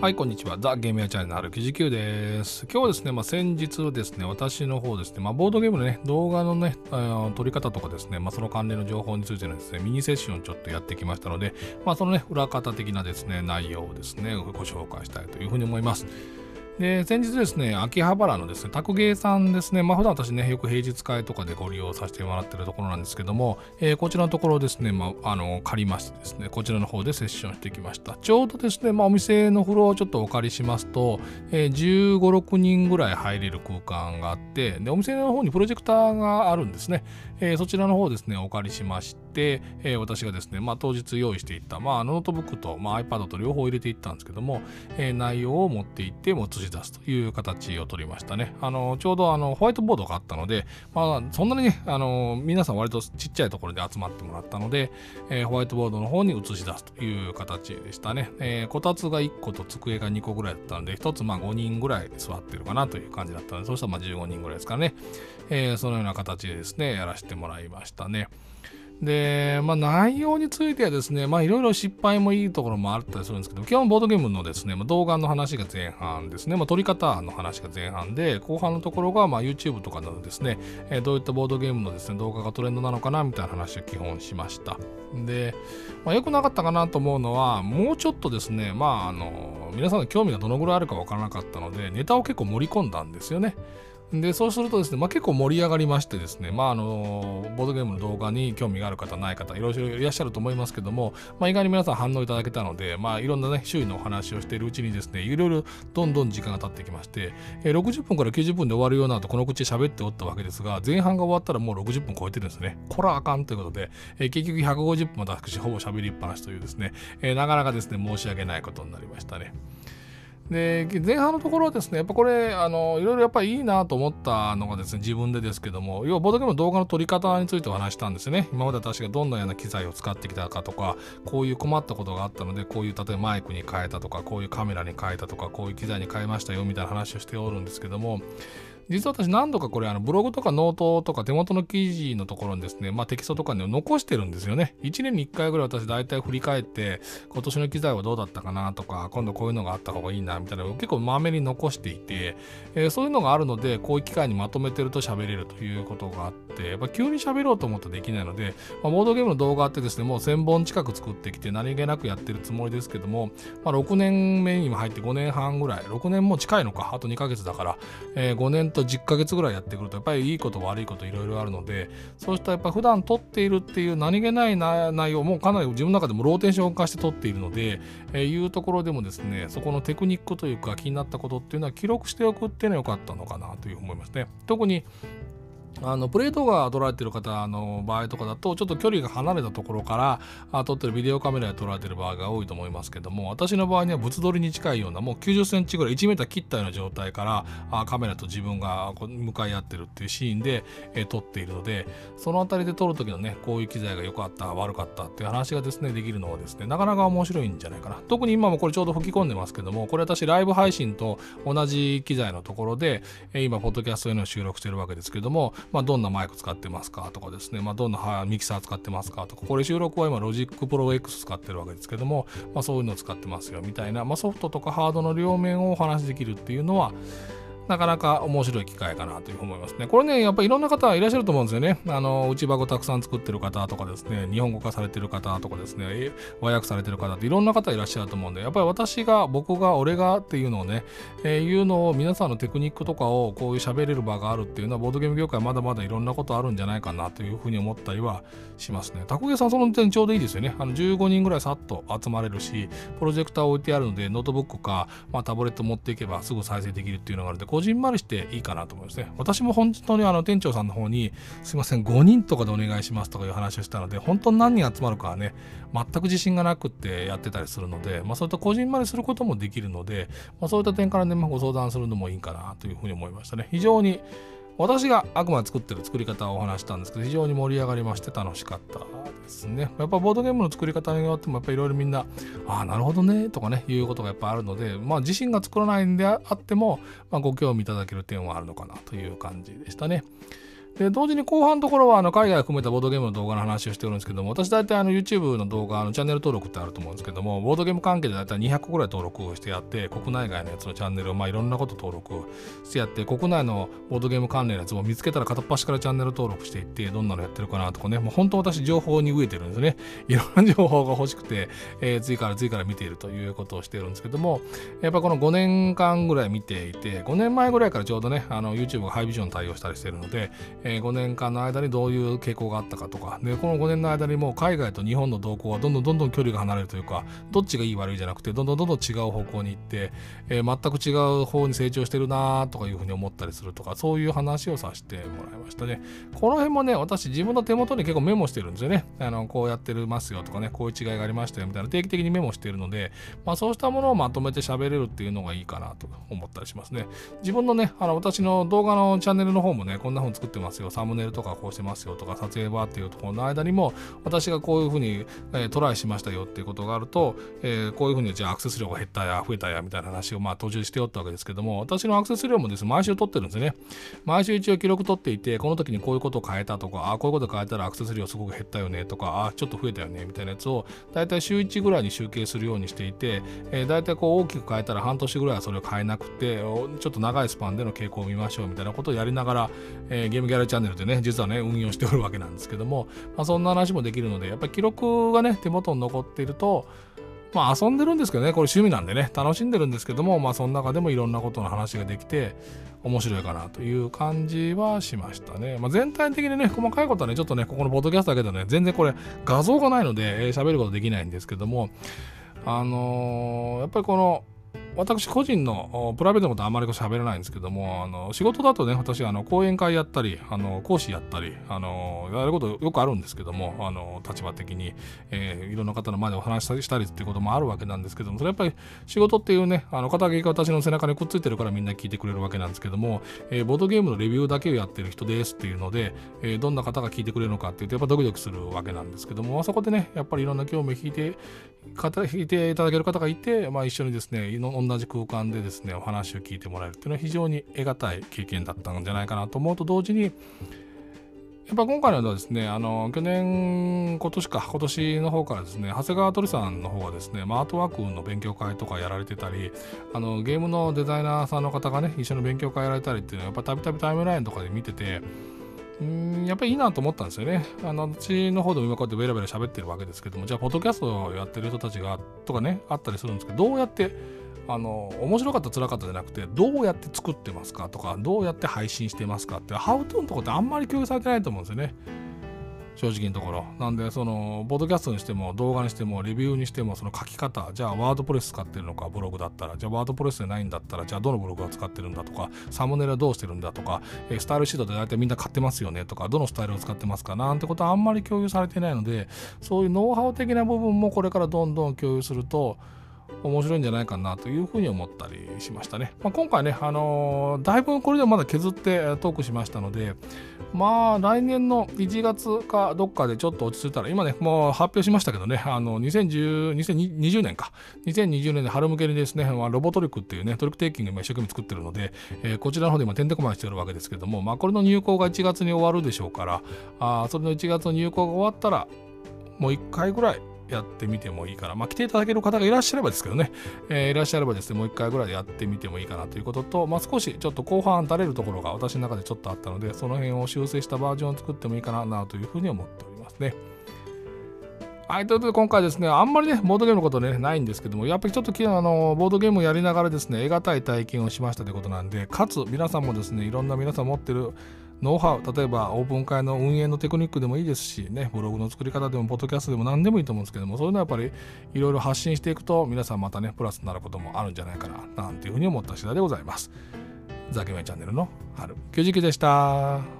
はい、こんにちは。ザ・ゲームやチャンネル、キジキュウです。今日はですね、まあ、先日ですね、私の方ですね、まあ、ボードゲームのね、動画のね、あ撮り方とかですね、まあ、その関連の情報についてのですね、ミニセッションをちょっとやってきましたので、まあ、そのね、裏方的なですね、内容をですね、ご紹介したいというふうに思います。で先日ですね、秋葉原のですね、宅芸さんですね、まあ普段私ね、よく平日会とかでご利用させてもらってるところなんですけども、えーこちらのところですね、まあ、あの借りましてですね、こちらの方でセッションしてきました。ちょうどですね、まあ、お店のフロアをちょっとお借りしますと、えー15、6人ぐらい入れる空間があって、でお店の方にプロジェクターがあるんですね。えーそちらの方ですね、お借りしまして、えー私がですね、まあ、当日用意していった、まあ、ノートブックと、まあ、iPad と両方入れていったんですけども、えー内容を持っていって、もう出すという形を取りましたね。あのちょうどあのホワイトボードがあったので、まあ、そんなにね、あの皆さん割とちっちゃいところで集まってもらったので、えーホワイトボードの方に映し出すという形でしたね。えーこたつが1個と机が2個ぐらいだったので、1つまあ5人ぐらい座ってるかなという感じだったので、そうしたらまあ15人ぐらいですからね。えーそのような形でですね、やらせてもらいましたね。で、まあ、内容についてはですね、まあ、いろいろ失敗もいいところもあったりするんですけど、基本ボードゲームのですね、まあ、動画の話が前半ですね、まあ、撮り方の話が前半で、後半のところが、まあ、YouTube とかなどですね、えーどういったボードゲームのですね、動画がトレンドなのかな、みたいな話を基本しました。で、まあ、良くなかったかなと思うのは、もうちょっとですね、まあ、あの、皆さんの興味がどのぐらいあるかわからなかったので、ネタを結構盛り込んだんですよね。でそうするとですね、まあ、結構盛り上がりましてですね、まあ、あのボードゲームの動画に興味がある方ない方いろいろいらっしゃると思いますけども、まあ、意外に皆さん反応いただけたので、まあ、いろんなね周囲のお話をしているうちにですねいろいろどんどん時間が経ってきまして、えー60分から90分で終わるようなとこの口で喋っておったわけですが前半が終わったらもう60分超えてるんですねこれはあかんということで、えー結局150分まで私ほぼ喋りっぱなしというですね、えーなかなかですね申し訳ないことになりましたね。で前半のところはですねやっぱこれあのいろいろやっぱりいいなと思ったのがですね自分でですけども要はボードゲームの動画の撮り方についてお話ししたんですね。今まで私がどんなような機材を使ってきたかとかこういう困ったことがあったのでこういう例えばマイクに変えたとかこういうカメラに変えたとかこういう機材に変えましたよみたいな話をしておるんですけども実は私何度かこれあのブログとかノートとか手元の記事のところにですね、まあ、テキストとかに残してるんですよね。1年に1回ぐらい私大体振り返って今年の機材はどうだったかなとか今度こういうのがあった方がいいなみたいなのを結構まめに残していて、えーそういうのがあるのでこういう機会にまとめてると喋れるということがあってやっぱ急に喋ろうと思ってできないので、まあ、ボードゲームの動画ってですねもう1000本近く作ってきて何気なくやってるつもりですけども、まあ、6年目にも入って5年半ぐらい6年も近いのかあと2ヶ月だから、えー5年とと10ヶ月ぐらいやってくるとやっぱりいいこと悪いこといろいろあるのでそうしたやっぱ普段撮っているっていう何気ない内容もかなり自分の中でもローテーション化して撮っているので、えーいうところでもですねそこのテクニックというか気になったことっていうのは記録しておくっていうのは良かったのかなというふうに思いますね。特にあのプレイ動画撮られてる方の場合とかだとちょっと距離が離れたところから撮ってるビデオカメラで撮られてる場合が多いと思いますけども私の場合には物撮りに近いようなもう90センチぐらい1メーター切ったような状態からカメラと自分が向かい合ってるっていうシーンで、撮っているのでその辺りで撮る時のねこういう機材が良かった悪かったっていう話がですねできるのはですねなかなか面白いんじゃないかな。特に今もこれちょうど吹き込んでますけどもこれ私ライブ配信と同じ機材のところで、今ポッドキャストへの収録してるわけですけども、まあ、どんなマイク使ってますかとかですね、まあ、どんなミキサー使ってますかとか。これ収録は今ロジックプロ X 使ってるわけですけども、まあ、そういうのを使ってますよみたいな、まあ、ソフトとかハードの両面をお話しできるっていうのはなかなか面白い機会かなというふうに思いますね。これね、やっぱりいろんな方いらっしゃると思うんですよね。あの、内箱たくさん作ってる方とかですね、日本語化されてる方とかですね、和訳されてる方っていろんな方いらっしゃると思うんで、やっぱり私が、僕が、俺がっていうのをね、えーいうのを皆さんのテクニックとかをこういう喋れる場があるっていうのは、ボードゲーム業界まだまだいろんなことあるんじゃないかなというふうに思ったりはしますね。タコゲさんその点ちょうどいいですよね。あの15人ぐらいさっと集まれるし、プロジェクター置いてあるので、ノートブックか、まあ、タブレット持っていけばすぐ再生できるっていうのがあるので、こじんまりしていいかなと思いますね。私も本当にあの店長さんの方に、すいません、5人とかでお願いしますとかいう話をしたので、本当に何人集まるかはね、全く自信がなくってやってたりするので、まあ、そういったこじんまりすることもできるので、まあ、そういった点からね、まあ、ご相談するのもいいかなというふうに思いましたね。非常に私があくまで作ってる作り方をお話したんですけど非常に盛り上がりまして楽しかったですね。やっぱボードゲームの作り方によってもやっぱいろいろみんなああなるほどねとかねいうことがやっぱあるのでまあ自身が作らないんであっても、まあ、ご興味いただける点はあるのかなという感じでしたね。で、同時に後半のところは、あの、海外を含めたボードゲームの動画の話をしてるんですけども、私大体あの、YouTube の動画、のチャンネル登録ってあると思うんですけども、ボードゲーム関係で大体200個ぐらい登録をしてやって、国内外のやつのチャンネルを、まあ、いろんなこと登録してやって、国内のボードゲーム関連のやつを見つけたら片っ端からチャンネル登録していって、どんなのやってるかなとかね、もう本当私情報に飢えてるんですね。いろんな情報が欲しくて、えー、次から次から見ているということをしてるんですけども、やっぱこの5年間ぐらい見ていて、5年前ぐらいからちょうどね、あの、YouTube がハイビジョン対応したりしてるので、えー、5年間の間にどういう傾向があったかとか。でこの5年の間にもう海外と日本の動向はどんどんどんどん距離が離れるというかどっちがいい悪いじゃなくてどんどんどんどん違う方向に行って、えー、全く違う方に成長してるなとかいうふうに思ったりするとかそういう話をさせてもらいましたねこの辺もね私自分の手元に結構メモしてるんですよねあのこうやってるますよとかねこういう違いがありましたよみたいな定期的にメモしてるので、まあ、そうしたものをまとめて喋れるっていうのがいいかなと思ったりしますね自分のねあの私の動画のチャンネルの方もねこんな本作ってますよ。サムネイルとかこうしてますよとか撮影場っていうところの間にも私がこういうふうに、えー、トライしましたよっていうことがあると、えー、こういうふうにじゃあアクセス量が減ったや増えたやみたいな話をまあ途中しておったわけですけども私のアクセス量もですね毎週取ってるんですね。毎週一応記録取っていてこの時にこういうことを変えたとかあこういうこと変えたらアクセス量すごく減ったよねとかあちょっと増えたよねみたいなやつを大体週1ぐらいに集計するようにしていて、えー、大体こう大きく変えたら半年ぐらいはそれを変えなくてちょっと長いスパンでの傾向を見ましょうみたいなことをやりながら、えー、ゲームギャラチャンネルでね実はね運用しておるわけなんですけども、まあ、そんな話もできるのでやっぱり記録がね手元に残っているとまあ遊んでるんですけどねこれ趣味なんでね楽しんでるんですけどもまあその中でもいろんなことの話ができて面白いかなという感じはしましたね。まあ、全体的にね、細かいことはね、ちょっとね、ここのポッドキャストだけでね、全然これ画像がないので喋、えー、ることできないんですけども、あのー、やっぱりこの私個人のプライベートのことはあまり喋らないんですけども、あの仕事だとね、私、あの講演会やったり、あの講師やったり、あのやることよくあるんですけども、あの立場的に、えー、いろんな方の前でお話ししたりっていうこともあるわけなんですけども、それやっぱり仕事っていうね、あの肩書きが私の背中にくっついてるからみんな聞いてくれるわけなんですけども、えー、ボードゲームのレビューだけをやってる人ですっていうので、えー、どんな方が聞いてくれるのかっていうと、やっぱドキドキするわけなんですけども、あそこでね、やっぱりいろんな興味を引いて、引いていただける方がいて、まあ、一緒にですね、同じ空間でですねお話を聞いてもらえるっていうのは非常に得難い経験だったんじゃないかなと思うと同時にやっぱ今回のはですね、あの、去年、今年か、今年の方からですね、長谷川鳥さんの方がですね、ま、アートワークの勉強会とかやられてたり、あの、ゲームのデザイナーさんの方がね、一緒に勉強会やられたりっていうのは、やっぱたびたびタイムラインとかで見てて、うんやっぱりいいなと思ったんですよね。あの、私の方でも今こうやってベラベラ喋ってるわけですけども、じゃあ、ポッドキャストをやってる人たちが、とかね、あったりするんですけど、どうやってあの面白かった辛かったじゃなくてどうやって作ってますか？とかどうやって配信してますかってハウトゥーのとこってあんまり共有されてないと思うんですよね。正直なところ。なんでそのボードキャストにしても動画にしてもレビューにしてもその書き方じゃあワードプレス使ってるのかブログだったら。じゃあワードプレスでないんだったらじゃあどのブログを使ってるんだとかサムネイルはどうしてるんだとかスタイルシートで大体みんな買ってますよねとかどのスタイルを使ってますかなんてことはあんまり共有されてないのでそういうノウハウ的な部分もこれからどんどん共有すると面白いんじゃないかなというふうに思ったりしましたね。まあ、今回ね、あのー、だいぶこれでもまだ削ってトークしましたので、まあ来年の1月かどっかでちょっと落ち着いたら、今ね、もう発表しましたけどね、あの2010 2020年か、2020年で春向けにですね、まあ、ロボトリックっていうね、トリックテイキング今一生懸命作ってるので、えー、こちらの方で今てんてこまいしてるわけですけども、まあこれの入稿が1月に終わるでしょうから、あそれの1月の入稿が終わったら、もう1回ぐらいやってみてもいいかな。まあ、来ていただける方がいらっしゃればですけどね、えー、いらっしゃればですね、もう一回ぐらいやってみてもいいかなということと、まあ、少しちょっと後半垂れるところが私の中でちょっとあったので、その辺を修正したバージョンを作ってもいいかななというふうに思っておりますね。はい、ということで今回ですね、あんまりね、ボードゲームのことね、ないんですけども、やっぱりちょっとあのボードゲームをやりながらですね、得難い体験をしましたということなんで、かつ皆さんもですね、いろんな皆さん持ってるノウハウ、例えばオープン会の運営のテクニックでもいいですし、ね、ブログの作り方でも、ポッドキャストでも何でもいいと思うんですけども、そういうのはやっぱりいろいろ発信していくと、皆さんまたね、プラスになることもあるんじゃないかな、なんていうふうに思った次第でございます。ザキメチャンネルの春99でした。